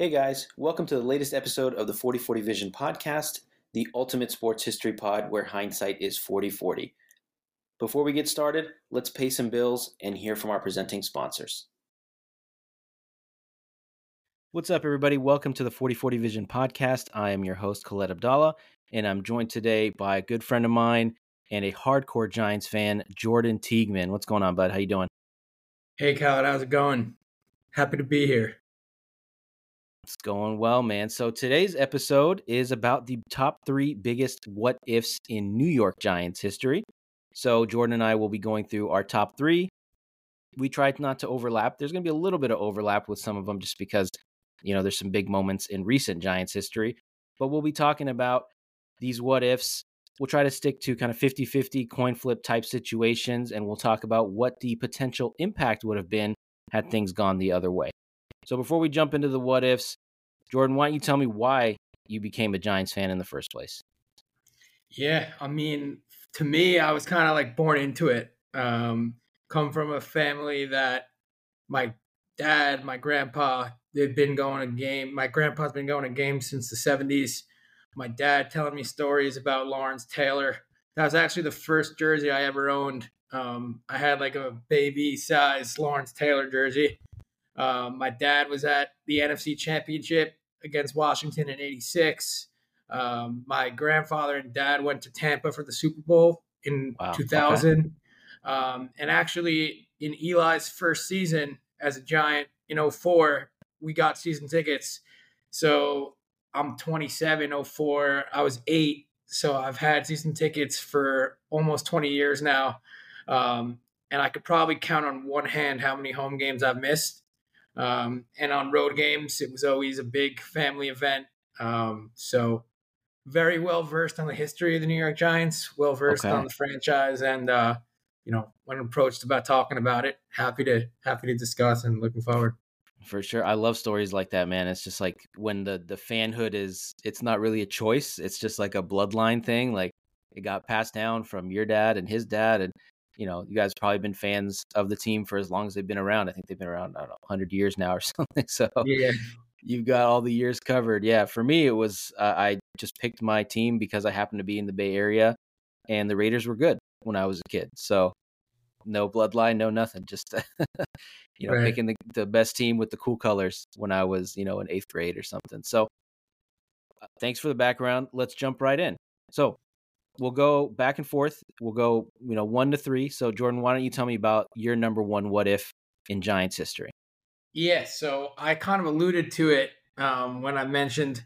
Hey guys, welcome to the latest episode of the 4040 Vision podcast, the ultimate sports history pod where hindsight is 4040. Before we get started, let's pay some bills and hear from our presenting sponsors. What's up, everybody? Welcome to the 4040 Vision podcast. I am your host, Khaled Abdallah, and I'm joined today by a good friend of mine and a hardcore Giants fan, Jordan Teigman. What's going on, bud? How you doing? Hey, Khaled, how's it going? Happy to be here. It's going well, man. So today's episode is about the top three biggest what ifs in New York Giants history. So Jordan and I will be going through our top three. We tried not to overlap. There's going to be a little bit of overlap with some of them just because, you know, there's some big moments in recent Giants history. But we'll be talking about these what ifs. We'll try to stick to kind of 50 50 coin flip type situations, and we'll talk about what the potential impact would have been had things gone the other way. So before we jump into the what ifs, Jordan, why don't you tell me why you became a Giants fan in the first place? Yeah, I mean, to me, I was kind of like born into it. Um, come from a family that my dad, my grandpa, they've been going to game. My grandpa's been going to games since the 70s. My dad telling me stories about Lawrence Taylor. That was actually the first jersey I ever owned. Um, I had like a baby size Lawrence Taylor jersey. Um, my dad was at the NFC Championship against Washington in '86. Um, my grandfather and dad went to Tampa for the Super Bowl in wow. 2000. Okay. Um, and actually, in Eli's first season as a Giant in 04, we got season tickets. So I'm 27, 04. I was eight. So I've had season tickets for almost 20 years now. Um, and I could probably count on one hand how many home games I've missed. Um, and on road games, it was always a big family event. Um, so very well versed on the history of the New York Giants, well versed okay. on the franchise, and uh, you know, when approached about talking about it, happy to happy to discuss and looking forward. For sure, I love stories like that, man. It's just like when the the fanhood is, it's not really a choice; it's just like a bloodline thing. Like it got passed down from your dad and his dad, and you know, you guys probably been fans of the team for as long as they've been around. I think they've been around, I don't know, 100 years now or something. So yeah. you've got all the years covered. Yeah. For me, it was, uh, I just picked my team because I happened to be in the Bay Area and the Raiders were good when I was a kid. So no bloodline, no nothing. Just, you know, right. picking the, the best team with the cool colors when I was, you know, in eighth grade or something. So uh, thanks for the background. Let's jump right in. So we'll go back and forth. We'll go, you know, one to three. So, Jordan, why don't you tell me about your number one what if in Giants history? Yeah, so I kind of alluded to it um, when I mentioned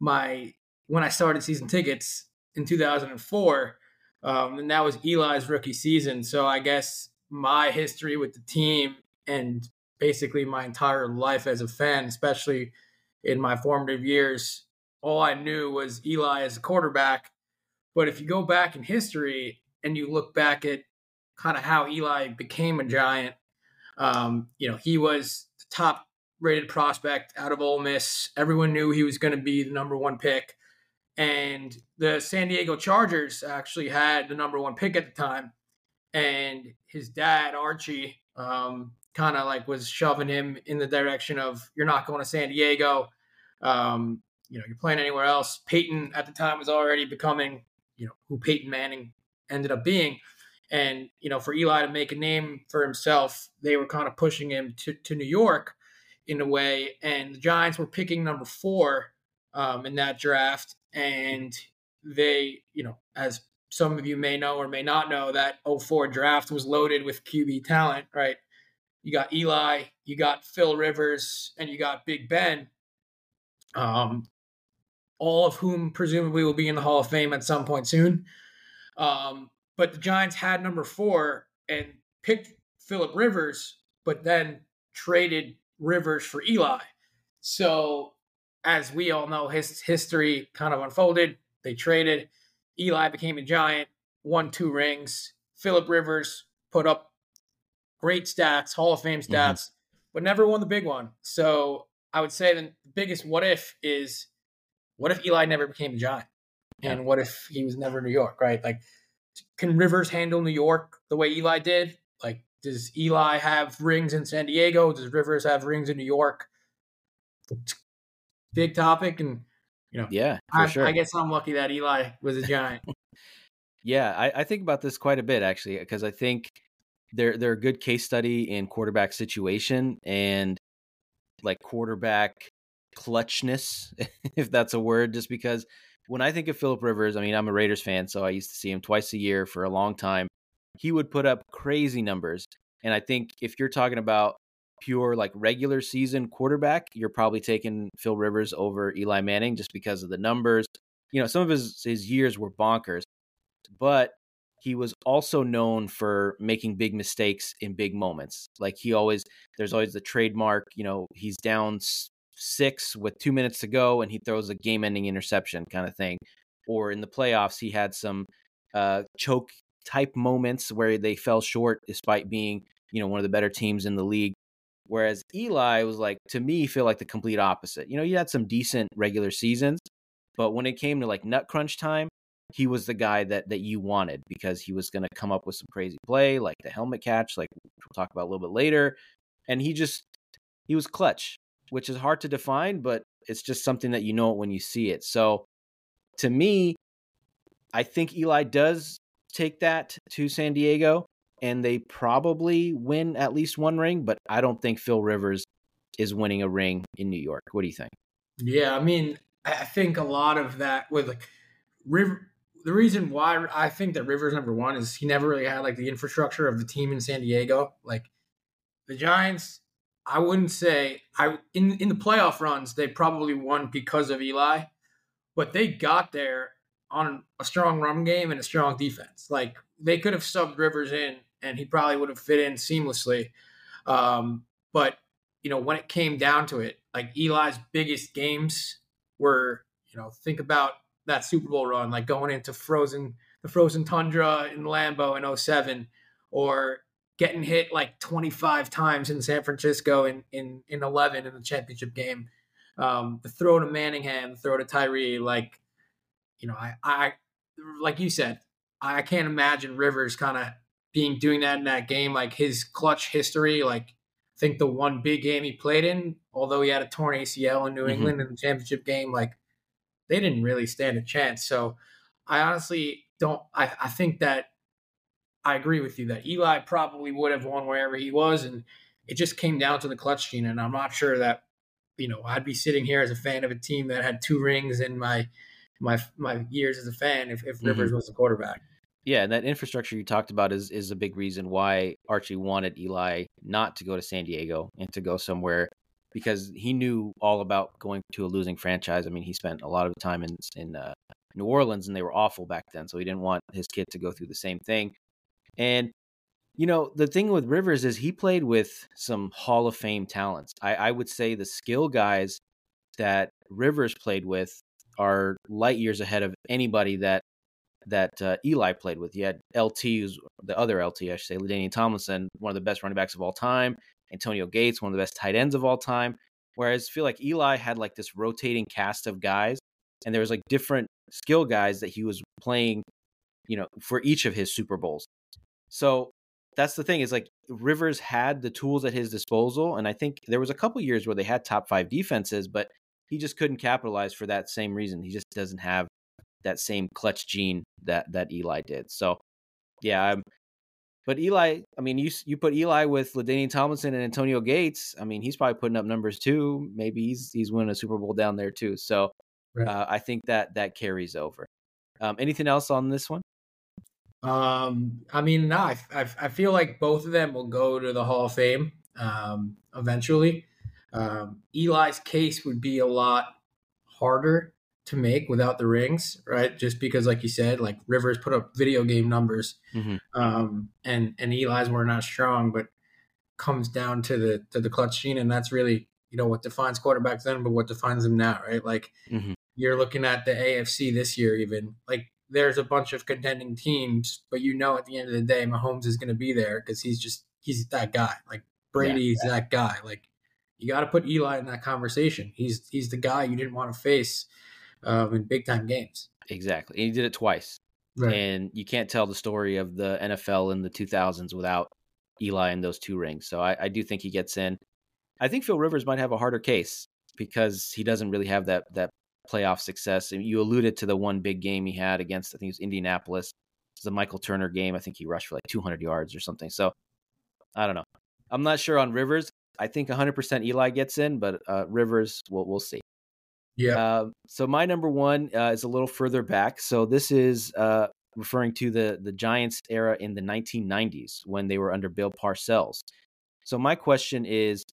my when I started season tickets in 2004, um, and that was Eli's rookie season. So I guess my history with the team and basically my entire life as a fan, especially in my formative years, all I knew was Eli as a quarterback but if you go back in history and you look back at kind of how Eli became a giant, um, you know, he was the top rated prospect out of Ole Miss. Everyone knew he was going to be the number one pick. And the San Diego Chargers actually had the number one pick at the time. And his dad, Archie, um, kind of like was shoving him in the direction of, you're not going to San Diego. Um, you know, you're playing anywhere else. Peyton at the time was already becoming you know who Peyton Manning ended up being. And you know, for Eli to make a name for himself, they were kind of pushing him to, to New York in a way. And the Giants were picking number four um, in that draft, and they, you know, as some of you may know or may not know, that 04 draft was loaded with QB talent, right? You got Eli, you got Phil Rivers, and you got Big Ben. Um, all of whom presumably will be in the Hall of Fame at some point soon. Um, but the Giants had number four and picked Philip Rivers, but then traded Rivers for Eli. So, as we all know, his history kind of unfolded. They traded. Eli became a Giant, won two rings. Philip Rivers put up great stats, Hall of Fame mm-hmm. stats, mm-hmm. but never won the big one. So, I would say the biggest what if is what if Eli never became a Giant? And what if he was never New York, right? Like, can Rivers handle New York the way Eli did? Like, does Eli have rings in San Diego? Does Rivers have rings in New York? big topic, and you know, yeah, I, sure. I guess I'm lucky that Eli was a giant. yeah, I, I think about this quite a bit actually, because I think they're they're a good case study in quarterback situation and like quarterback clutchness, if that's a word, just because when I think of Philip Rivers, I mean, I'm a Raiders fan, so I used to see him twice a year for a long time. He would put up crazy numbers. And I think if you're talking about pure like regular season quarterback, you're probably taking Phil Rivers over Eli Manning just because of the numbers. You know, some of his his years were bonkers, but he was also known for making big mistakes in big moments. Like he always there's always the trademark, you know, he's down six with two minutes to go and he throws a game ending interception kind of thing. Or in the playoffs, he had some uh, choke type moments where they fell short despite being, you know, one of the better teams in the league. Whereas Eli was like, to me, feel like the complete opposite. You know, he had some decent regular seasons, but when it came to like nut crunch time, he was the guy that that you wanted because he was going to come up with some crazy play like the helmet catch, like we'll talk about a little bit later. And he just he was clutch which is hard to define, but it's just something that you know it when you see it. So to me, I think Eli does take that to San Diego and they probably win at least one ring, but I don't think Phil Rivers is winning a ring in New York. What do you think? Yeah, I mean, I think a lot of that with like River. The reason why I think that Rivers number one is he never really had like the infrastructure of the team in San Diego. Like the Giants I wouldn't say I in in the playoff runs they probably won because of Eli, but they got there on a strong run game and a strong defense. Like they could have subbed Rivers in and he probably would have fit in seamlessly. Um, but you know when it came down to it, like Eli's biggest games were you know think about that Super Bowl run, like going into frozen the frozen tundra in Lambeau in 07 or getting hit like 25 times in San Francisco in in, in 11 in the championship game. Um, the throw to Manningham, the throw to Tyree, like you know, I I like you said, I can't imagine Rivers kind of being doing that in that game. Like his clutch history, like I think the one big game he played in, although he had a torn ACL in New mm-hmm. England in the championship game, like they didn't really stand a chance. So I honestly don't. I, I think that I agree with you that Eli probably would have won wherever he was, and it just came down to the clutch gene. And I'm not sure that you know I'd be sitting here as a fan of a team that had two rings in my my my years as a fan if, if Rivers mm-hmm. was the quarterback. Yeah, and that infrastructure you talked about is is a big reason why Archie wanted Eli not to go to San Diego and to go somewhere because he knew all about going to a losing franchise. I mean, he spent a lot of time in in uh, New Orleans and they were awful back then, so he didn't want his kid to go through the same thing. And you know, the thing with Rivers is he played with some Hall of Fame talents. I, I would say the skill guys that Rivers played with are light years ahead of anybody that that uh, Eli played with. You had LT, who's the other LT, I should say, LaDainian Tomlinson, one of the best running backs of all time. Antonio Gates, one of the best tight ends of all time. Whereas I feel like Eli had like this rotating cast of guys, and there was like different skill guys that he was playing, you know, for each of his Super Bowls. So that's the thing is like Rivers had the tools at his disposal, and I think there was a couple years where they had top five defenses, but he just couldn't capitalize for that same reason. He just doesn't have that same clutch gene that that Eli did. So yeah, I'm, but Eli, I mean, you you put Eli with LaDainian Tomlinson and Antonio Gates. I mean, he's probably putting up numbers too. Maybe he's he's winning a Super Bowl down there too. So right. uh, I think that that carries over. Um, anything else on this one? Um, I mean, no, I, I, I, feel like both of them will go to the Hall of Fame um, eventually. Um, Eli's case would be a lot harder to make without the rings, right? Just because, like you said, like Rivers put up video game numbers, mm-hmm. um, and and Eli's were not strong, but comes down to the to the clutch gene, and that's really you know what defines quarterbacks then, but what defines them now, right? Like mm-hmm. you're looking at the AFC this year, even like there's a bunch of contending teams, but you know at the end of the day, Mahomes is going to be there because he's just he's that guy. Like Brady's yeah, yeah. that guy. Like you got to put Eli in that conversation. He's he's the guy you didn't want to face um, in big time games. Exactly, and he did it twice. Right. And you can't tell the story of the NFL in the 2000s without Eli and those two rings. So I, I do think he gets in. I think Phil Rivers might have a harder case because he doesn't really have that that playoff success. And you alluded to the one big game he had against I think it was Indianapolis. It was a Michael Turner game. I think he rushed for like 200 yards or something. So I don't know. I'm not sure on Rivers. I think 100% Eli gets in, but uh, Rivers, we'll we'll see. Yeah. Uh, so my number one uh, is a little further back. So this is uh, referring to the the Giants era in the 1990s when they were under Bill Parcells. So my question is,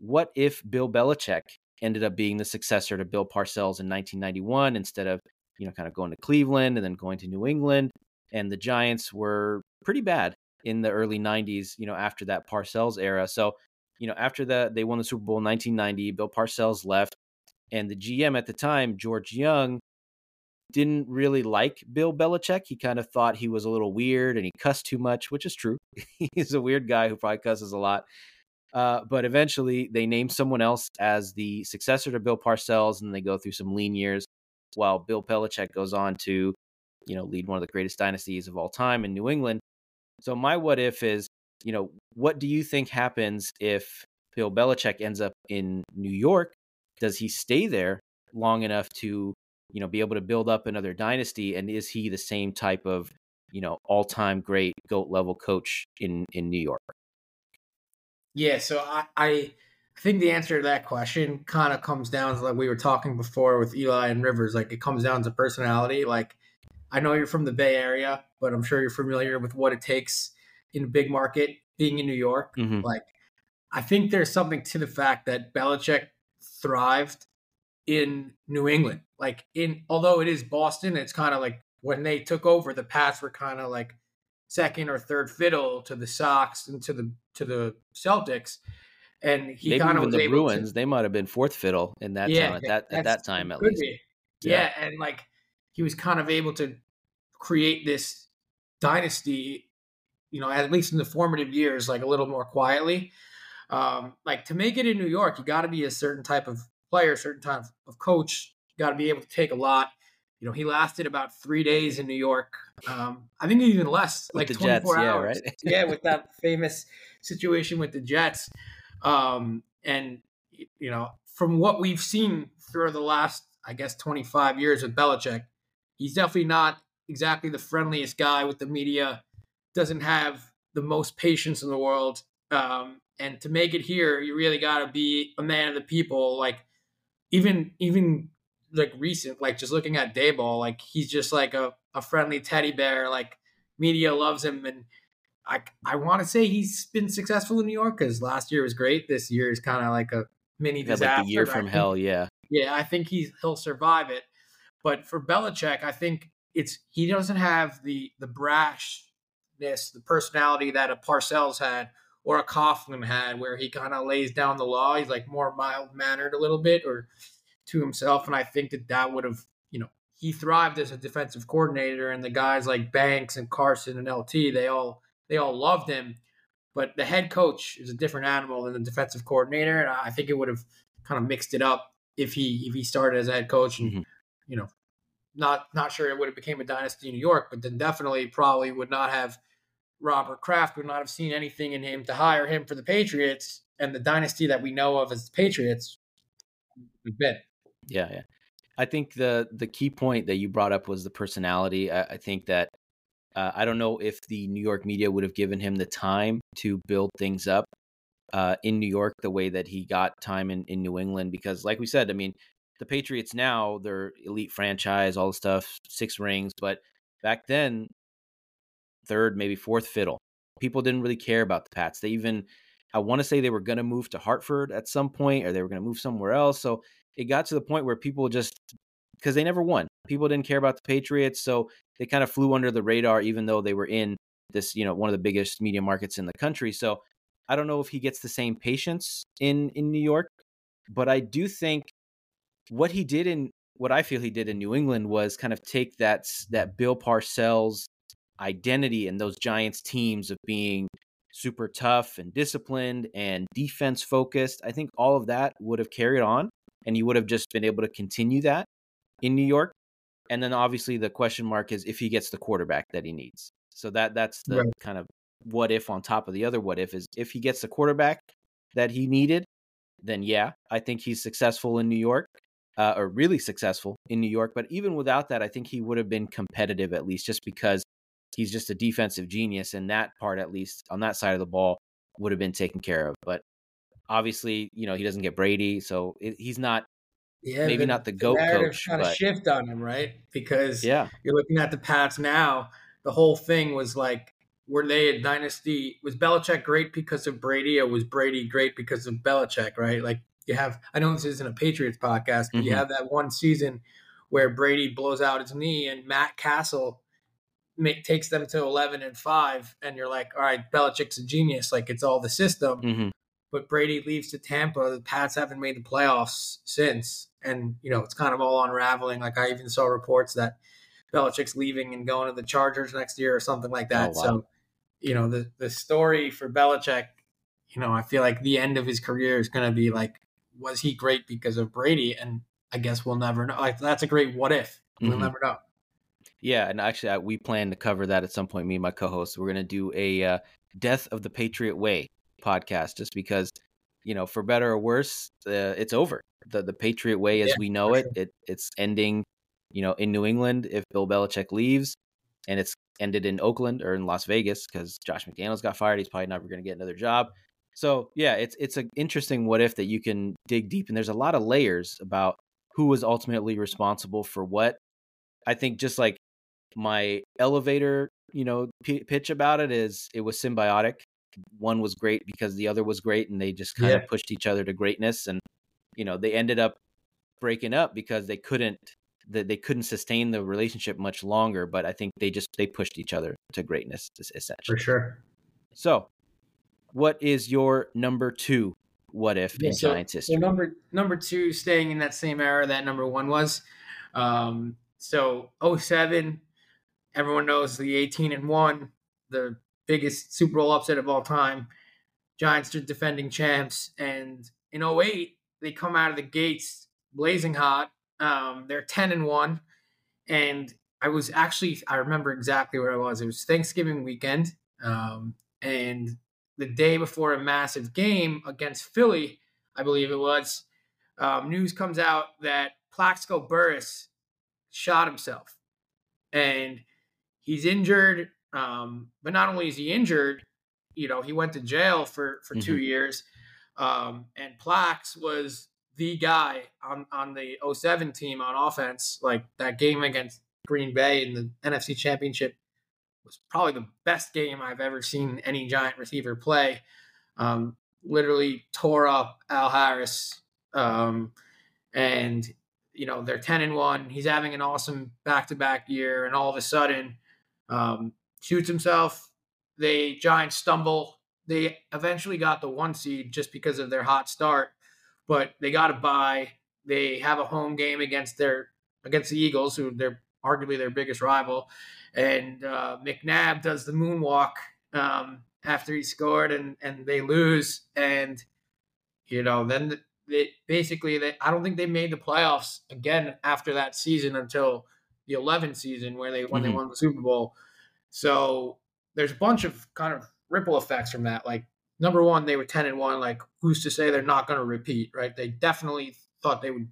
what if Bill Belichick ended up being the successor to Bill Parcells in 1991 instead of you know kind of going to Cleveland and then going to New England, and the Giants were pretty bad in the early 90s, you know, after that Parcells era. So, you know, after that, they won the Super Bowl in 1990. Bill Parcells left, and the GM at the time, George Young, didn't really like Bill Belichick. He kind of thought he was a little weird and he cussed too much, which is true. He's a weird guy who probably cusses a lot. Uh, but eventually, they name someone else as the successor to Bill Parcells, and they go through some lean years while Bill Belichick goes on to, you know, lead one of the greatest dynasties of all time in New England. So my what if is, you know, what do you think happens if Bill Belichick ends up in New York? Does he stay there long enough to, you know, be able to build up another dynasty? And is he the same type of, you know, all time great GOAT level coach in in New York? Yeah, so I, I think the answer to that question kind of comes down to like we were talking before with Eli and Rivers. Like it comes down to personality. Like I know you're from the Bay Area, but I'm sure you're familiar with what it takes in a big market, being in New York. Mm-hmm. Like, I think there's something to the fact that Belichick thrived in New England. Like, in although it is Boston, it's kind of like when they took over, the Pats were kind of like second or third fiddle to the Sox and to the to the Celtics. And he kind of the Bruins. To, they might have been fourth fiddle in that yeah, time at that at that time at least. Yeah. yeah, and like he was kind of able to create this dynasty, you know, at least in the formative years, like a little more quietly. Um, like to make it in New York, you got to be a certain type of player, certain type of coach. You got to be able to take a lot. You know, he lasted about three days in New York. Um, I think even less, with like 24 Jets, hours. Yeah, right? yeah, with that famous situation with the Jets. Um, and, you know, from what we've seen through the last, I guess, 25 years with Belichick, he's definitely not exactly the friendliest guy with the media, doesn't have the most patience in the world. Um, and to make it here, you really got to be a man of the people. Like even even like recent, like just looking at Daboll, like he's just like a, a friendly teddy bear. Like media loves him, and I I want to say he's been successful in New York because last year was great. This year is kind of like a mini disaster. Like the year from hell, yeah. Yeah, I think he's he'll survive it. But for Belichick, I think it's he doesn't have the the brashness, the personality that a Parcells had or a Coughlin had, where he kind of lays down the law. He's like more mild mannered a little bit or to himself, and I think that that would have you know he thrived as a defensive coordinator, and the guys like Banks and Carson and LT they all they all loved him. But the head coach is a different animal than the defensive coordinator, and I think it would have kind of mixed it up if he if he started as a head coach and mm-hmm. you know not not sure it would have became a dynasty in New York, but then definitely probably would not have Robert Kraft would not have seen anything in him to hire him for the Patriots and the dynasty that we know of as the Patriots. Been. Yeah, yeah. I think the the key point that you brought up was the personality. I, I think that uh, I don't know if the New York media would have given him the time to build things up uh, in New York the way that he got time in, in New England. Because, like we said, I mean, the Patriots now, they're elite franchise, all the stuff, six rings. But back then, third, maybe fourth fiddle. People didn't really care about the Pats. They even, I want to say they were going to move to Hartford at some point or they were going to move somewhere else. So it got to the point where people just, because they never won, people didn't care about the Patriots. So they kind of flew under the radar, even though they were in this, you know, one of the biggest media markets in the country. So I don't know if he gets the same patience in in New York, but I do think what he did in what I feel he did in New England was kind of take that that Bill Parcells identity and those Giants teams of being super tough and disciplined and defense focused. I think all of that would have carried on and you would have just been able to continue that in New York. And then obviously the question mark is if he gets the quarterback that he needs. So that that's the right. kind of what if on top of the other what if is if he gets the quarterback that he needed, then yeah, I think he's successful in New York, uh, or really successful in New York. But even without that, I think he would have been competitive at least, just because he's just a defensive genius, and that part, at least on that side of the ball, would have been taken care of. But obviously, you know, he doesn't get Brady, so it, he's not. Yeah, maybe the, not the the goat coach, of but shift on him, right? Because yeah, you're looking at the Pats now. The whole thing was like, were they a dynasty? Was Belichick great because of Brady, or was Brady great because of Belichick? Right? Like you have. I know this isn't a Patriots podcast, but you Mhm. have that one season where Brady blows out his knee and Matt Cassel make, takes them to 11 and 5 and you're like all right Belichick's a genius like it's all the system hmm but Brady leaves to Tampa. The Pats haven't made the playoffs since, and you know it's kind of all unraveling. Like I even saw reports that Belichick's leaving and going to the Chargers next year or something like that. Oh, wow. So, you know the the story for Belichick, you know, I feel like the end of his career is going to be like, was he great because of Brady? And I guess we'll never know. Like that's a great what if. We'll Mhm. never know. Yeah. And actually, I, we plan to cover that at some point. Me and my co-host, we're gonna do a uh, "Death of the Patriot Way" podcast, just because you know, for better or worse, uh, it's over. the The Patriot Way, as Yeah, we know it, sure. it it's ending. You know, in New England, if Bill Belichick leaves, and it's ended in Oakland or in Las Vegas because Josh McDaniels got fired. He's probably never going to get another job. So yeah, it's it's an interesting what if that you can dig deep, and there's a lot of layers about who was ultimately responsible for what. I think just like my elevator, you know, p- pitch about it is it was symbiotic. One was great because the other was great, and they just kind Yeah. of pushed each other to greatness. And you know, they ended up breaking up because they couldn't that they couldn't sustain the relationship much longer. But I think they just they pushed each other to greatness es- essentially. For sure. So, what is your number two? What if Yeah, in so- So history? number number two, staying in that same era that number one was. Um, so 07, everyone knows the 18 and one, the biggest Super Bowl upset of all time. Giants are defending champs, and in 08, they come out of the gates blazing hot. Um, they're 10 and one, and I was actually I remember exactly where I was. It was Thanksgiving weekend, um, and the day before a massive game against Philly, I believe it was, um, news comes out that Plaxico Burress shot himself, and he's injured. Um, but not only is he injured, you know, he went to jail for for 2 years. Um, and Plax was the guy on on the 07 team on offense. Like that game against Green Bay in the NFC Championship was probably the best game I've ever seen any giant receiver play. Um, literally tore up Al Harris. Um, and you know, they're 10 and 1. He's having an awesome back-to-back year and all of a sudden um, shoots himself. They Giants stumble. They eventually got the one seed just because of their hot start, but they got a bye. They have a home game against their against the Eagles, who they're arguably their biggest rival. And uh, McNabb does the moonwalk um, after he scored, and and they lose. And you know, then they basically they I don't think they made the playoffs again after that season until the 11th season where they when Mhm. they won the Super Bowl. So there's a bunch of kind of ripple effects from that. Like number one, they were 10 and one. Like who's to say they're not going to repeat? Right? They definitely thought they would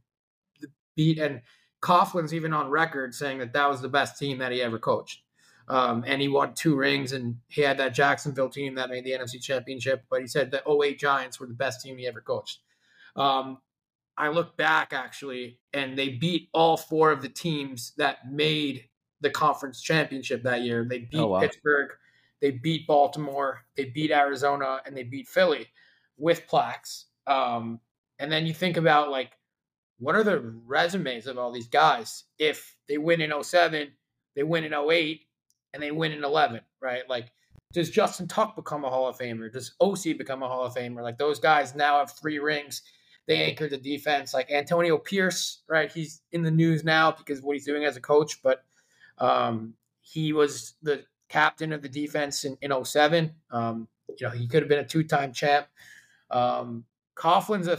beat and Coughlin's even on record saying that that was the best team that he ever coached. Um, and he won two rings, and he had that Jacksonville team that made the NFC Championship. But he said the 08 Giants were the best team he ever coached. Um, I look back actually, and they beat all four of the teams that made the conference championship that year. They beat Oh, wow. Pittsburgh, they beat Baltimore, they beat Arizona, and they beat Philly with Plax. Um, and then you think about like, what are the resumes of all these guys? If they win in 07, they win in 08, and they win in 11, right? Like, does Justin Tuck become a Hall of Famer? Does Osi become a Hall of Famer? Like, those guys now have three rings. They anchored the defense. Like Antonio Pierce, right? He's in the news now because of what he's doing as a coach, but um, he was the captain of the defense in, in 07. Um, you know, he could have been a two time champ. Um, Coughlin's a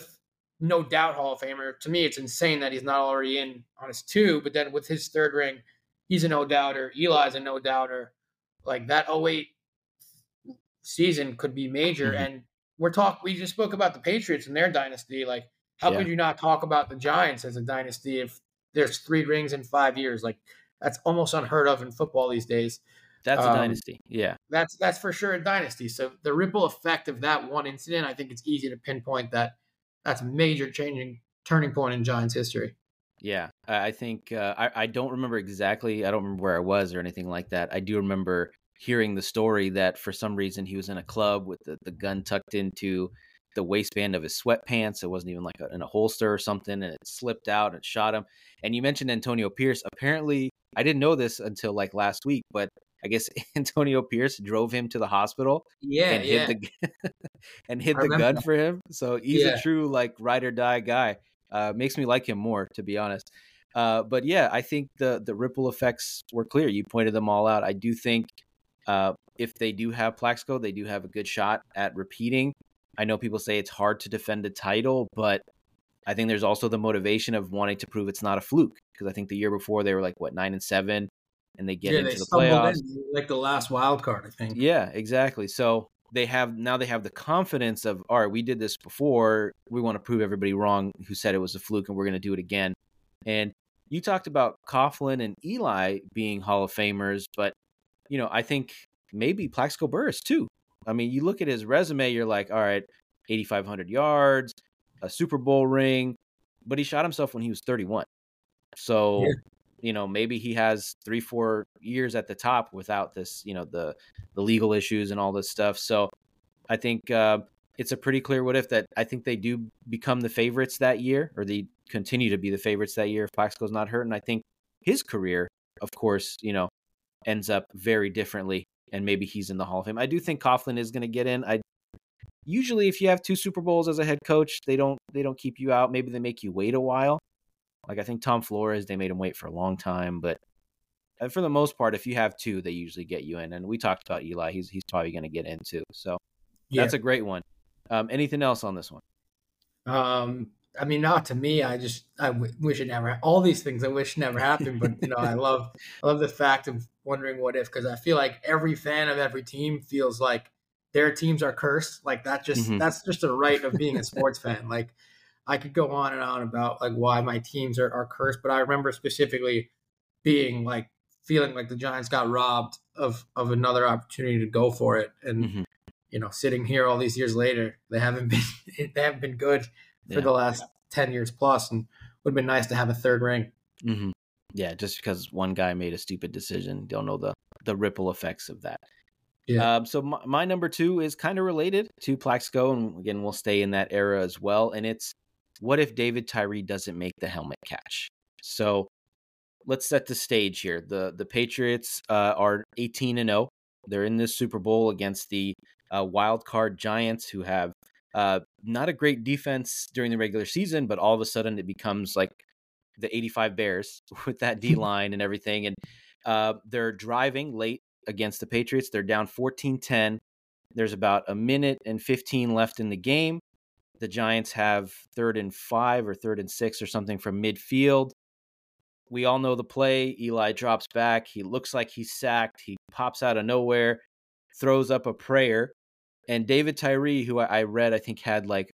no doubt Hall of Famer. To me, it's insane that he's not already in on his two, but then with his third ring, he's a no doubter. Eli's a no doubter. Like that 08 season could be major. Mhm. And we're talk. We just spoke about the Patriots and their dynasty. Like, how Yeah. could you not talk about the Giants as a dynasty if there's three rings in five years? Like, that's almost unheard of in football these days. That's a Um, dynasty. Yeah. That's that's for sure a dynasty. So the ripple effect of that one incident, I think it's easy to pinpoint that that's a major changing turning point in Giants history. Yeah, I I think uh, I I don't remember exactly. I don't remember where I was or anything like that. I do remember hearing the story that for some reason he was in a club with the, the gun tucked into the waistband of his sweatpants. It wasn't even like a, in a holster or something, and it slipped out and shot him. And you mentioned Antonio Pierce. Apparently, I didn't know this until like last week, but I guess Antonio Pierce drove him to the hospital Yeah, and yeah. hid the and hid the gun that. for him. So he's Yeah. a true like ride or die guy. Uh, makes me like him more, to be honest. Uh, but yeah, I think the the ripple effects were clear. You pointed them all out. I do think uh, if they do have Plaxico, they do have a good shot at repeating. I know people say it's hard to defend a title, but I think there's also the motivation of wanting to prove it's not a fluke because I think the year before they were like what nine and seven, and they get yeah, into they the playoffs. in like the last wild card, I think. Yeah, exactly. So they have now they have the confidence of all right, we did this before. We want to prove everybody wrong who said it was a fluke, and we're going to do it again. And you talked about Coughlin and Eli being Hall of Famers, but you know I think maybe Plaxico Burress too. I mean, you look at his resume, you're like, all right, 8,500 yards, a Super Bowl ring, but he shot himself when he was 31. So Yeah. you know maybe he has three four years at the top without this you know the the legal issues and all this stuff so i think uh, it's a pretty clear what if that i think they do become the favorites that year or they continue to be the favorites that year if plaxico's not hurt and i think his career of course you know ends up very differently and maybe he's in the hall of fame i do think coughlin is going to get in i usually if you have two super bowls as a head coach they don't they don't keep you out maybe they make you wait a while like I think Tom Flores, they made him wait for a long time, but uh, for the most part, if you have two, they usually get you in. And we talked about Eli; he's he's probably going to get in too. So Yeah. that's a great one. Um, anything else on this one? Um, I mean, not to me. I just I w- wish it never. All these things I wish never happened. But you know, I love I love the fact of wondering what if because I feel like every fan of every team feels like their teams are cursed. Like that just Mhm. that's just a right of being a sports fan. Like I could go on and on about like why my teams are, are cursed, but I remember specifically being like feeling like the Giants got robbed of of another opportunity to go for it and. Mhm. You know, sitting here all these years later, they haven't been they haven't been good for Yeah. the last 10 years plus and would have been nice to have a third ring hmm Yeah, just because one guy made a stupid decision, don't know the the ripple effects of that. Yeah. Um, so my, my number two is kind of related to Plaxico, and again, we'll stay in that era as well. And it's what if David Tyree doesn't make the helmet catch? So let's set the stage here. the The Patriots uh, are eighteen and zero. They're in this Super Bowl against the uh, wild card Giants, who have uh, not a great defense during the regular season, but all of a sudden it becomes like the 85 Bears with that D line and everything. And uh, they're driving late against the Patriots. They're down 14 10. There's about a minute and 15 left in the game. The Giants have third and five or third and six or something from midfield. We all know the play. Eli drops back. He looks like he's sacked. He pops out of nowhere, throws up a prayer. And David Tyree, who I I read, I think had like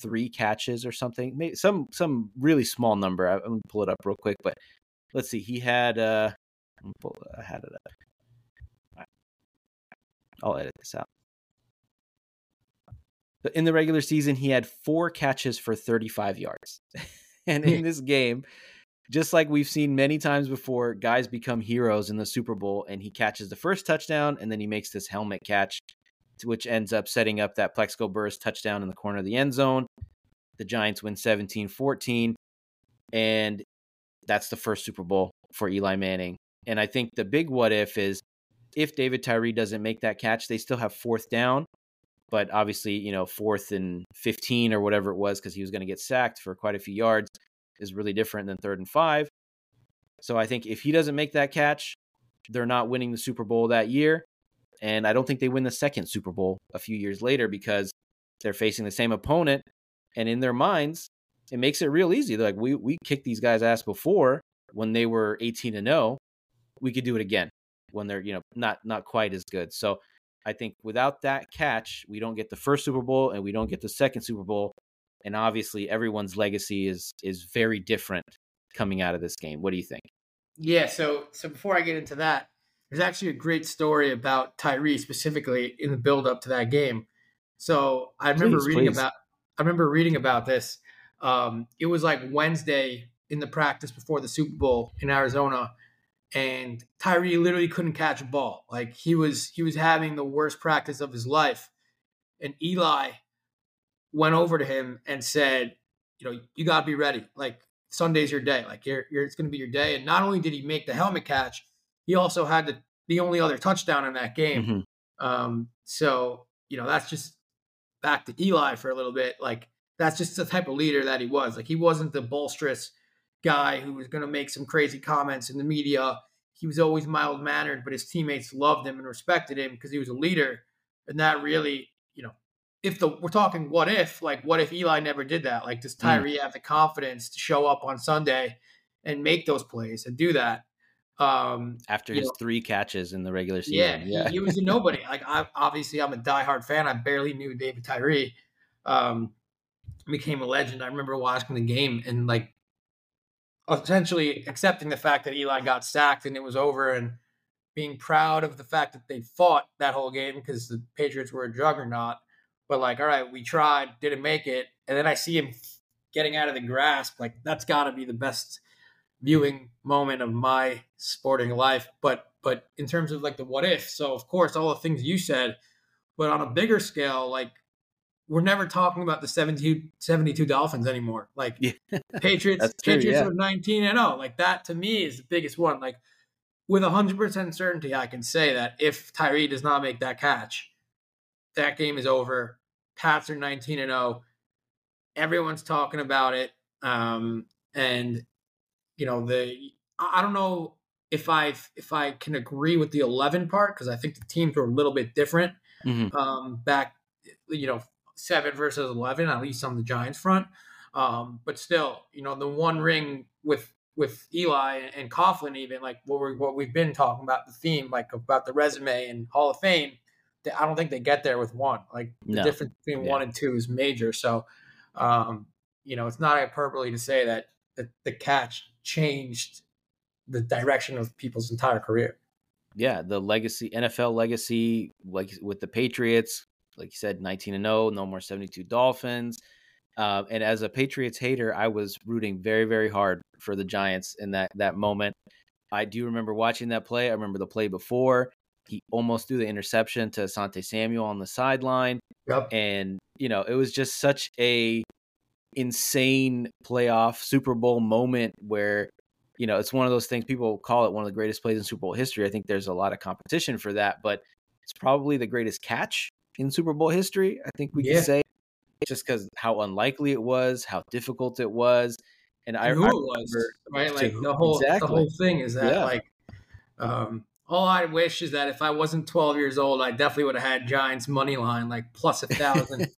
three catches or something, maybe some some really small number. I- I'm gonna pull it up real quick, but let's see. He had uh, pull, I had it up. I'll edit this out. But in the regular season, he had four catches for 35 yards, and in this game, just like we've seen many times before, guys become heroes in the Super Bowl, and he catches the first touchdown, and then he makes this helmet catch which ends up setting up that Plaxico Burress touchdown in the corner of the end zone. The Giants win 17 14. And that's the first Super Bowl for Eli Manning. And I think the big what if is if David Tyree doesn't make that catch, they still have fourth down. But obviously, you know, fourth and 15 or whatever it was, because he was going to get sacked for quite a few yards, is really different than third and five. So I think if he doesn't make that catch, they're not winning the Super Bowl that year. And I don't think they win the second Super Bowl a few years later because they're facing the same opponent. And in their minds, it makes it real easy. They're like, we, we kicked these guys' ass before when they were 18 and 0. We could do it again when they're, you know, not not quite as good. So I think without that catch, we don't get the first Super Bowl and we don't get the second Super Bowl. And obviously, everyone's legacy is is very different coming out of this game. What do you think? Yeah. So so before I get into that, there's actually a great story about Tyree specifically in the build up to that game. So I remember Please, reading please. about I remember reading about this. Um, it was like Wednesday in the practice before the Super Bowl in Arizona, and Tyree literally couldn't catch a ball. Like he was he was having the worst practice of his life. And Eli went over to him and said, you know, you gotta be ready. Like Sunday's your day. Like you're, you're it's gonna be your day. And not only did he make the helmet catch, he also had the, the only other touchdown in that game. Mhm. Um, so you know, that's just back to Eli for a little bit. Like that's just the type of leader that he was. Like he wasn't the bolsterous guy who was going to make some crazy comments in the media. He was always mild mannered, but his teammates loved him and respected him because he was a leader. And that really, you know, if the we're talking what if, like what if Eli never did that? Like does Mm. Tyree have the confidence to show up on Sunday and make those plays and do that? Um, After his know, three catches in the regular yeah, season, yeah, He, he was a nobody. Like I obviously I'm a diehard fan. I barely knew David Tyree. Um, became a legend. I remember watching the game and like essentially accepting the fact that Eli got sacked and it was over and being proud of the fact that they fought that whole game because the Patriots were a juggernaut. But like, all right, we tried, didn't make it, and then I see him getting out of the grasp. Like that's got to be the best viewing moment of my sporting life. But but in terms of like the what if, so of course all the things you said, but on a bigger scale, like we're never talking about the 72, 72 Dolphins anymore. Like Yeah. Patriots, true, Patriots yeah. are 19 and 0. Like that to me is the biggest one. Like with 100% certainty, I can say that if Tyree does not make that catch, that game is over. Pats are 19 and 0. Everyone's talking about it. Um, and you know, the I don't know if I if I can agree with the 11 part because I think the teams were a little bit different Mhm. um, back, you know, seven versus 11, at least on the Giants front. Um, but still, you know, the one ring with with Eli and Coughlin, even like what we what we've been talking about, the theme, like about the resume and Hall of Fame. they- I don't think they get there with one. Like the No. difference between Yeah. one and two is major. So, um, you know, it's not hyperbole to say that the, the catch changed the direction of people's entire career. yeah, the legacy NFL legacy, like with the Patriots, like you said, nineteen and zero, no more seventy two Dolphins. Uh, and as a Patriots hater, I was rooting very, very hard for the Giants in that that moment. I do remember watching that play. I remember the play before. He almost threw the interception to Sante Samuel on the sideline. Yep. and you know it was just such a insane playoff super bowl moment where you know it's one of those things people call it one of the greatest plays in super bowl history i think there's a lot of competition for that but it's probably the greatest catch in super bowl history i think we Yeah. can say just because how unlikely it was how difficult it was and i, who I it was, right? Like who- the whole the whole thing is that Yeah. like um all I wish is that if I wasn't 12 years old, I definitely would have had Giants money line like plus a thousand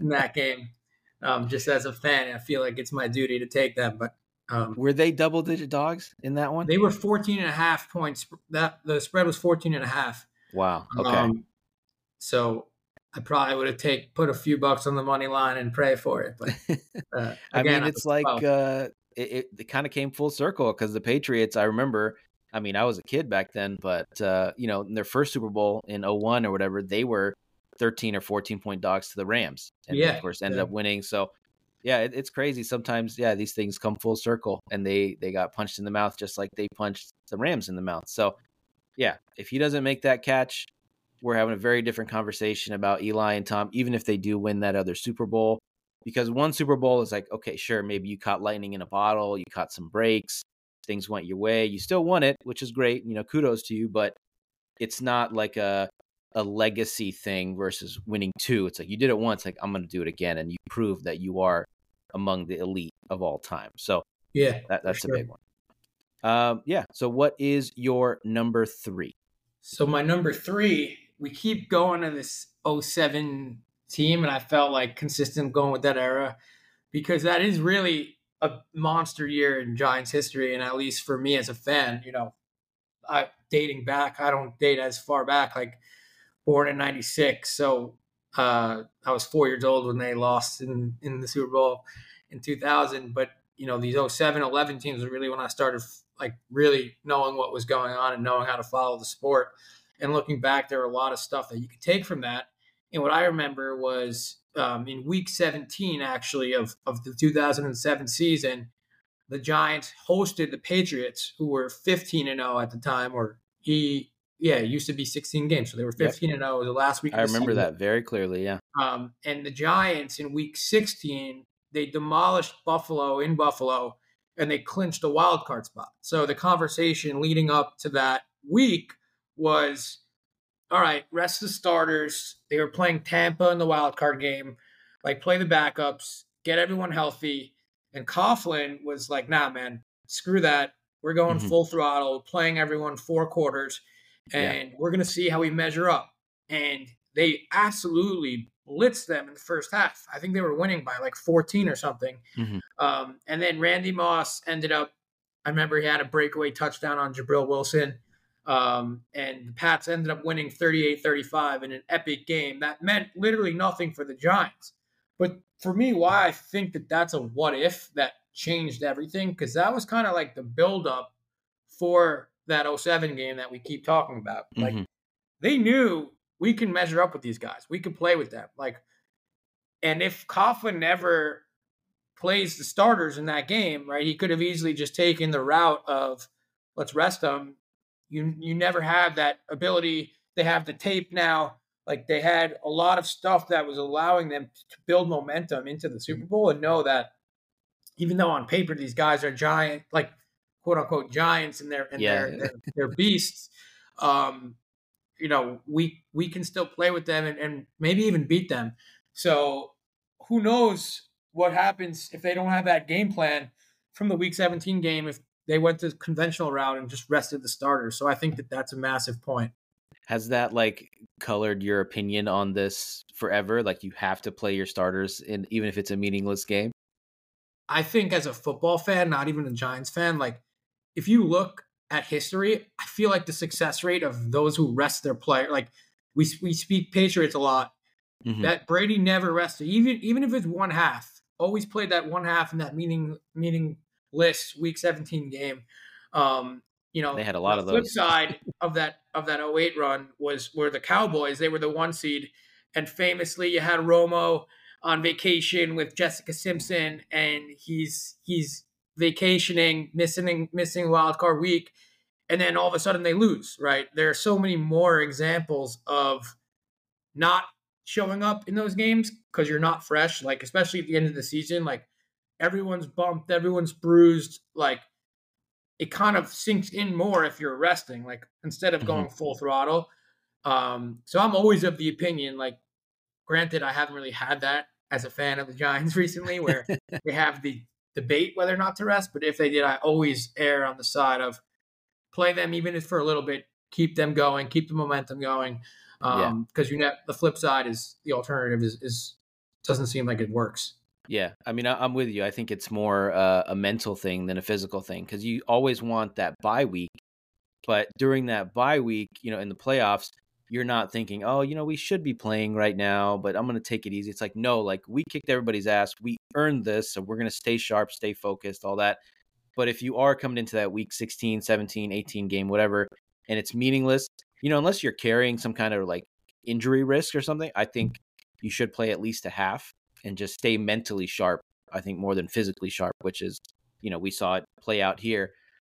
in that game. Um, just as a fan, I feel like it's my duty to take them. But um, were they double digit dogs in that one they were 14 and a half points. That the spread was 14 and a half. wow okay Um, so I probably would have take put a few bucks on the money line and pray for it. But uh, I mean, it's was like 12. uh, it, it, it kind of came full circle because the Patriots. I remember. I mean, I was a kid back then, but uh, you know, in their first Super Bowl in 01 or whatever, they were 13 or 14 point dogs to the Rams, and Yeah, of course ended yeah. up winning. So, yeah, it, it's crazy. Sometimes, yeah, these things come full circle, and they they got punched in the mouth just like they punched the Rams in the mouth. So, yeah, if he doesn't make that catch, we're having a very different conversation about Eli and Tom, even if they do win that other Super Bowl. Because one Super Bowl is like, okay, sure, maybe you caught lightning in a bottle, you caught some breaks, things went your way, you still won it, which is great. You know, kudos to you, but it's not like a a legacy thing versus winning two. It's like you did it once, like I'm going to do it again, and you prove that you are among the elite of all time. So yeah, that, that's sure. a big one. Um, yeah. So what is your number three? So my number three, we keep going to this 07 team, and I felt like consistent going with that era because that is really a monster year in Giants history, and at least for me as a fan, you know, I dating back, I don't date as far back. Like born in '96, so uh, I was four years old when they lost in in the Super Bowl in 2000. But you know, these 07, 11 teams were really when I started like really knowing what was going on and knowing how to follow the sport. And looking back, there were a lot of stuff that you could take from that. And what I remember was um, in week 17, actually, of, of the 2007 season, the Giants hosted the Patriots, who were 15 and 0 at the time, or he, yeah, it used to be 16 games. So they were 15 and 0 the last week. I remember that very clearly. Yeah. Um, and the Giants in week 16, they demolished Buffalo in Buffalo and they clinched a wild card spot. So the conversation leading up to that week was all right, rest the starters. They were playing Tampa in the wild card game. Like play the backups, get everyone healthy. And Coughlin was like, nah, man, screw that. We're going mm-hmm. full throttle, playing everyone four quarters, and yeah. we're gonna see how we measure up. And they absolutely blitzed them in the first half. I think they were winning by like 14 or something. Mm-hmm. Um, and then Randy Moss ended up, I remember he had a breakaway touchdown on Gibril Wilson. Um, and the Pats ended up winning 38 35 in an epic game. That meant literally nothing for the Giants. But for me, why I think that that's a what if that changed everything, because that was kind of like the buildup for that 07 game that we keep talking about. Like mm-hmm. they knew we can measure up with these guys. We can play with them. Like, and if Coughlin never plays the starters in that game, right, he could have easily just taken the route of let's rest them. You you never have that ability. They have the tape now. Like they had a lot of stuff that was allowing them to build momentum into the Super Bowl and know that even though on paper these guys are giant, like quote unquote giants and they're and yeah. they're, they're beasts. Um, you know, we we can still play with them and, and maybe even beat them. So who knows what happens if they don't have that game plan from the Week 17 game if they went the conventional route and just rested the starters. So I think that that's a massive point. Has that like colored your opinion on this forever? Like you have to play your starters in even if it's a meaningless game? I think as a football fan, not even a Giants fan, like if you look at history, I feel like the success rate of those who rest their player, like we we speak Patriots a lot, mm-hmm. that Brady never rested, even even if it's one half, always played that one half in that meaning meaningless Week 17 game. Um, you know, they had a lot of those. Flip side of that of that 08 run was were the Cowboys. They were the one seed, and famously, you had Romo on vacation with Jessica Simpson, and he's he's vacationing, missing missing wild card week, and then all of a sudden they lose. Right? There are so many more examples of not showing up in those games because you're not fresh. Like especially at the end of the season, like everyone's bumped, everyone's bruised. Like it kind of sinks in more if you're resting. Like instead of going mm-hmm. full throttle. Um, so I'm always of the opinion, like, granted, I haven't really had that as a fan of the Giants recently, where they have the debate whether or not to rest. But if they did, I always err on the side of play them even if for a little bit, keep them going, keep the momentum going. Um, because you know the flip side is the alternative is, is doesn't seem like it works. Yeah, I mean, I, am with you. I think it's more uh, a mental thing than a physical thing because you always want that bye week, but during that bye week, you know, in the playoffs, you're not thinking, oh, you know, we should be playing right now, but I'm going to take it easy. It's like, no, like we kicked everybody's ass. We earned this. So we're going to stay sharp, stay focused, all that. But if you are coming into that week 16, 17, 18 game, whatever, and it's meaningless, you know, unless you're carrying some kind of like injury risk or something, I think you should play at least a half and just stay mentally sharp. I think more than physically sharp, which is, you know, we saw it play out here.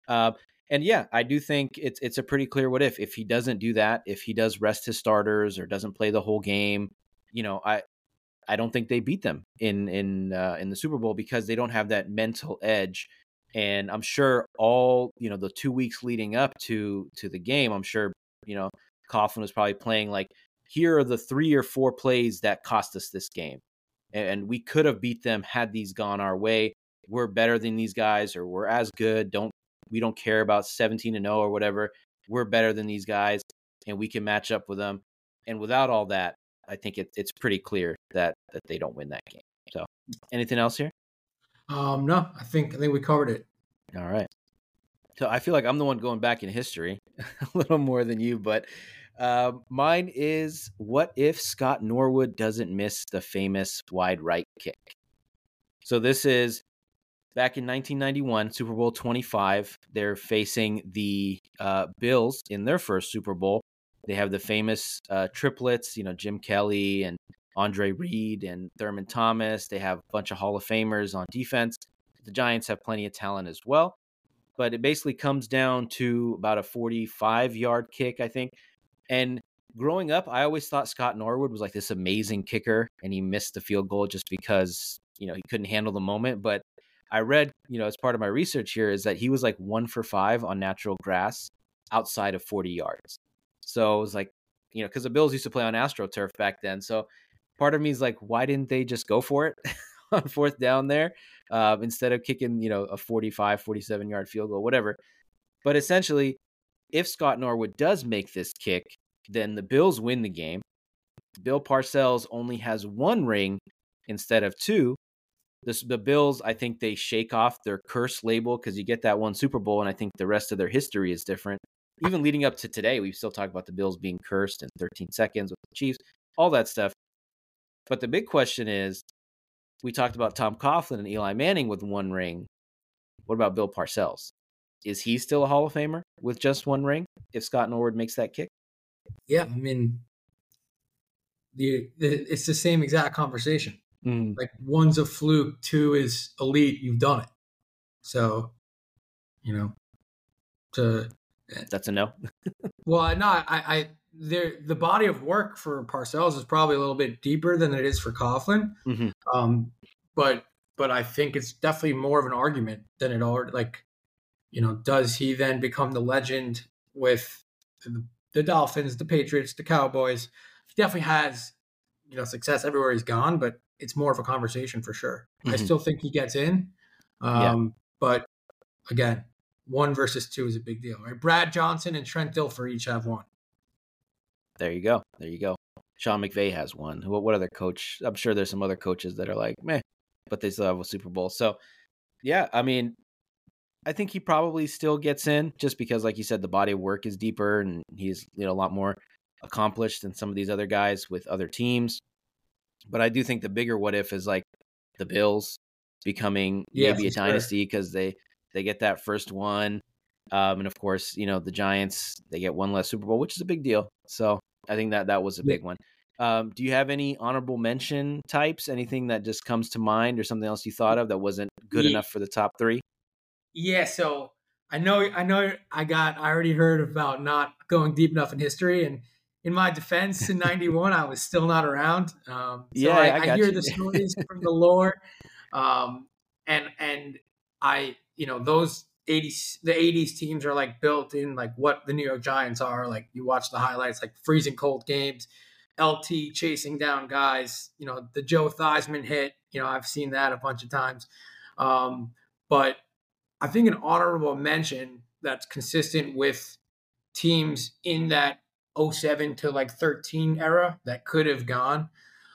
Uh, and yeah, I do think it's it's a pretty clear what if if he doesn't do that, if he does rest his starters or doesn't play the whole game, you know, I I don't think they beat them in in uh, in the Super Bowl because they don't have that mental edge. And I'm sure all you know the two weeks leading up to to the game, I'm sure you know Coughlin was probably playing like here are the three or four plays that cost us this game, and we could have beat them had these gone our way. We're better than these guys, or we're as good. Don't we don't care about 17 and 0 or whatever. We're better than these guys and we can match up with them. And without all that, I think it, it's pretty clear that that they don't win that game. So, anything else here? Um, no, I think I think we covered it. All right. So I feel like I'm the one going back in history a little more than you, but Uh, mine is what if Scott Norwood doesn't miss the famous wide right kick? So this is back in 1991, Super Bowl 25. They're facing the uh, Bills in their first Super Bowl. They have the famous uh, triplets, you know, Jim Kelly and Andre Reed and Thurman Thomas. They have a bunch of Hall of Famers on defense. The Giants have plenty of talent as well. But it basically comes down to about a 45 yard kick, I think. And growing up, I always thought Scott Norwood was like this amazing kicker, and he missed the field goal just because, you know, he couldn't handle the moment. But I read, you know, as part of my research here, is that he was like one for five on natural grass outside of 40 yards. So it was like, you know, because the Bills used to play on AstroTurf back then. So part of me is like, why didn't they just go for it on fourth down there uh, instead of kicking, you know, a 45, 47 yard field goal, whatever. But essentially, if Scott Norwood does make this kick, then the Bills win the game. Bill Parcells only has one ring instead of two. This, the Bills, I think they shake off their curse label because you get that one Super Bowl, and I think the rest of their history is different. Even leading up to today, we still talk about the Bills being cursed in 13 seconds with the Chiefs, all that stuff. But the big question is we talked about Tom Coughlin and Eli Manning with one ring. What about Bill Parcells? Is he still a Hall of Famer with just one ring if Scott Norwood makes that kick? Yeah, I mean, the, the it's the same exact conversation. Mm. Like one's a fluke, two is elite. You've done it. So, you know, to that's a no. well, no, I, I there the body of work for Parcells is probably a little bit deeper than it is for Coughlin. Mm-hmm. Um, but but I think it's definitely more of an argument than it already like, you know, does he then become the legend with the, the Dolphins, the Patriots, the Cowboys? He definitely has, you know, success everywhere he's gone, but it's more of a conversation for sure. Mm-hmm. I still think he gets in. Um, yeah. but again, one versus two is a big deal, right? Brad Johnson and Trent Dilfer each have one. There you go. There you go. Sean McVay has one. What, what other coach? I'm sure there's some other coaches that are like, meh, but they still have a Super Bowl. So, yeah, I mean, I think he probably still gets in just because, like you said, the body of work is deeper and he's you know a lot more accomplished than some of these other guys with other teams. But I do think the bigger what if is like the Bills becoming yeah, maybe a sure. dynasty because they they get that first one. Um, and of course, you know, the Giants, they get one less Super Bowl, which is a big deal. So I think that that was a big one. Um, do you have any honorable mention types? Anything that just comes to mind or something else you thought of that wasn't good yeah. enough for the top three? Yeah. So I know, I know I got, I already heard about not going deep enough in history. And in my defense, in 91, I was still not around. Um, so yeah, I, I, I hear you. the stories from the lore. Um, and, and I, you know, those 80s the 80s teams are like built in like what the New York Giants are like you watch the highlights like freezing cold games LT chasing down guys you know the Joe Theismann hit you know I've seen that a bunch of times um, but I think an honorable mention that's consistent with teams in that 07 to like 13 era that could have gone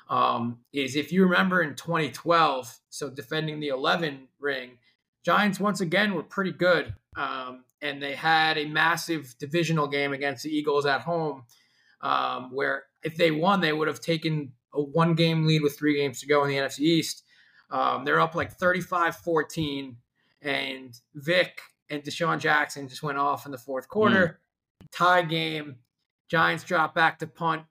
um, is if you remember in 2012 so defending the 11 ring Giants once again were pretty good, um, and they had a massive divisional game against the Eagles at home, um, where if they won, they would have taken a one game lead with three games to go in the NFC East. Um, they're up like 35 14, and Vick and DeSean Jackson just went off in the fourth quarter. Mm. Tie game. Giants drop back to punt.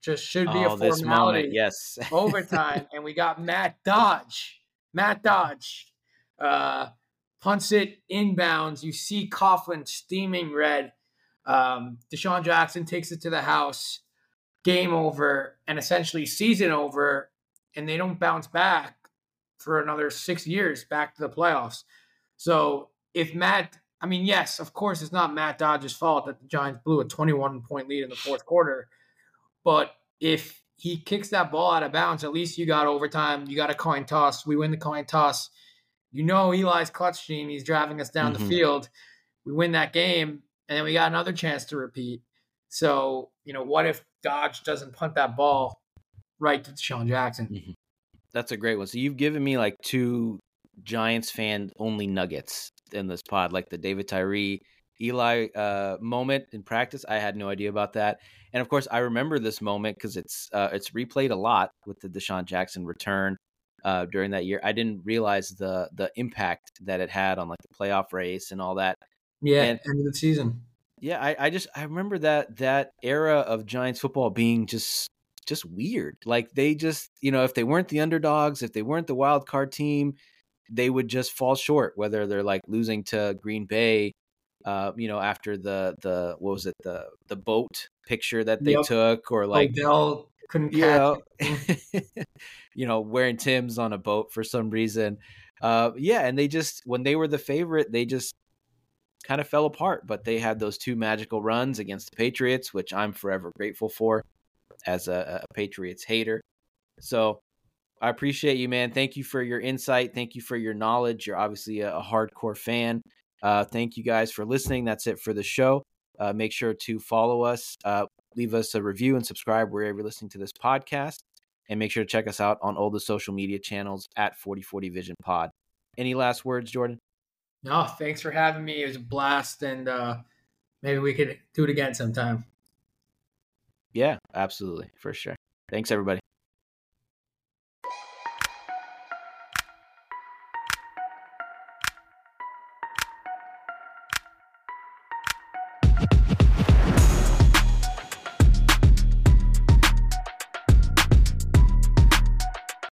Just should be oh, a formality. Moment, yes. overtime. And we got Matt Dodge. Matt Dodge uh, punts it inbounds. You see Coughlin steaming red. Um, DeSean Jackson takes it to the house. Game over, and essentially season over, and they don't bounce back for another six years back to the playoffs. So if Matt, I mean, yes, of course, it's not Matt Dodge's fault that the Giants blew a 21 point lead in the fourth quarter. But if he kicks that ball out of bounds, at least you got overtime. You got a coin toss. We win the coin toss you know Eli's clutch gene. He's driving us down mm-hmm. the field. We win that game, and then we got another chance to repeat. So, you know, what if Dodge doesn't punt that ball right to Sean Jackson? Mm-hmm. That's a great one. So you've given me like two Giants fan only nuggets in this pod, like the David Tyree Eli uh, moment in practice. I had no idea about that, and of course, I remember this moment because it's uh, it's replayed a lot with the DeSean Jackson return uh, during that year. I didn't realize the the impact that it had on like the playoff race and all that. Yeah, and, end of the season. Yeah, I, I just I remember that that era of Giants football being just just weird. Like they just you know if they weren't the underdogs, if they weren't the wild card team, they would just fall short. Whether they're like losing to Green Bay uh, you know, after the the what was it the the boat picture that they yep. took, or like Odell couldn't you know, you know, wearing Tim's on a boat for some reason. Uh, yeah, and they just when they were the favorite, they just kind of fell apart. But they had those two magical runs against the Patriots, which I'm forever grateful for as a, a Patriots hater. So I appreciate you, man. Thank you for your insight. Thank you for your knowledge. You're obviously a, a hardcore fan. Uh, thank you guys for listening. That's it for the show. Uh, make sure to follow us, uh, leave us a review, and subscribe wherever you're listening to this podcast. And make sure to check us out on all the social media channels at 4040 Vision Pod. Any last words, Jordan? No, thanks for having me. It was a blast, and uh, maybe we could do it again sometime. Yeah, absolutely, for sure. Thanks, everybody.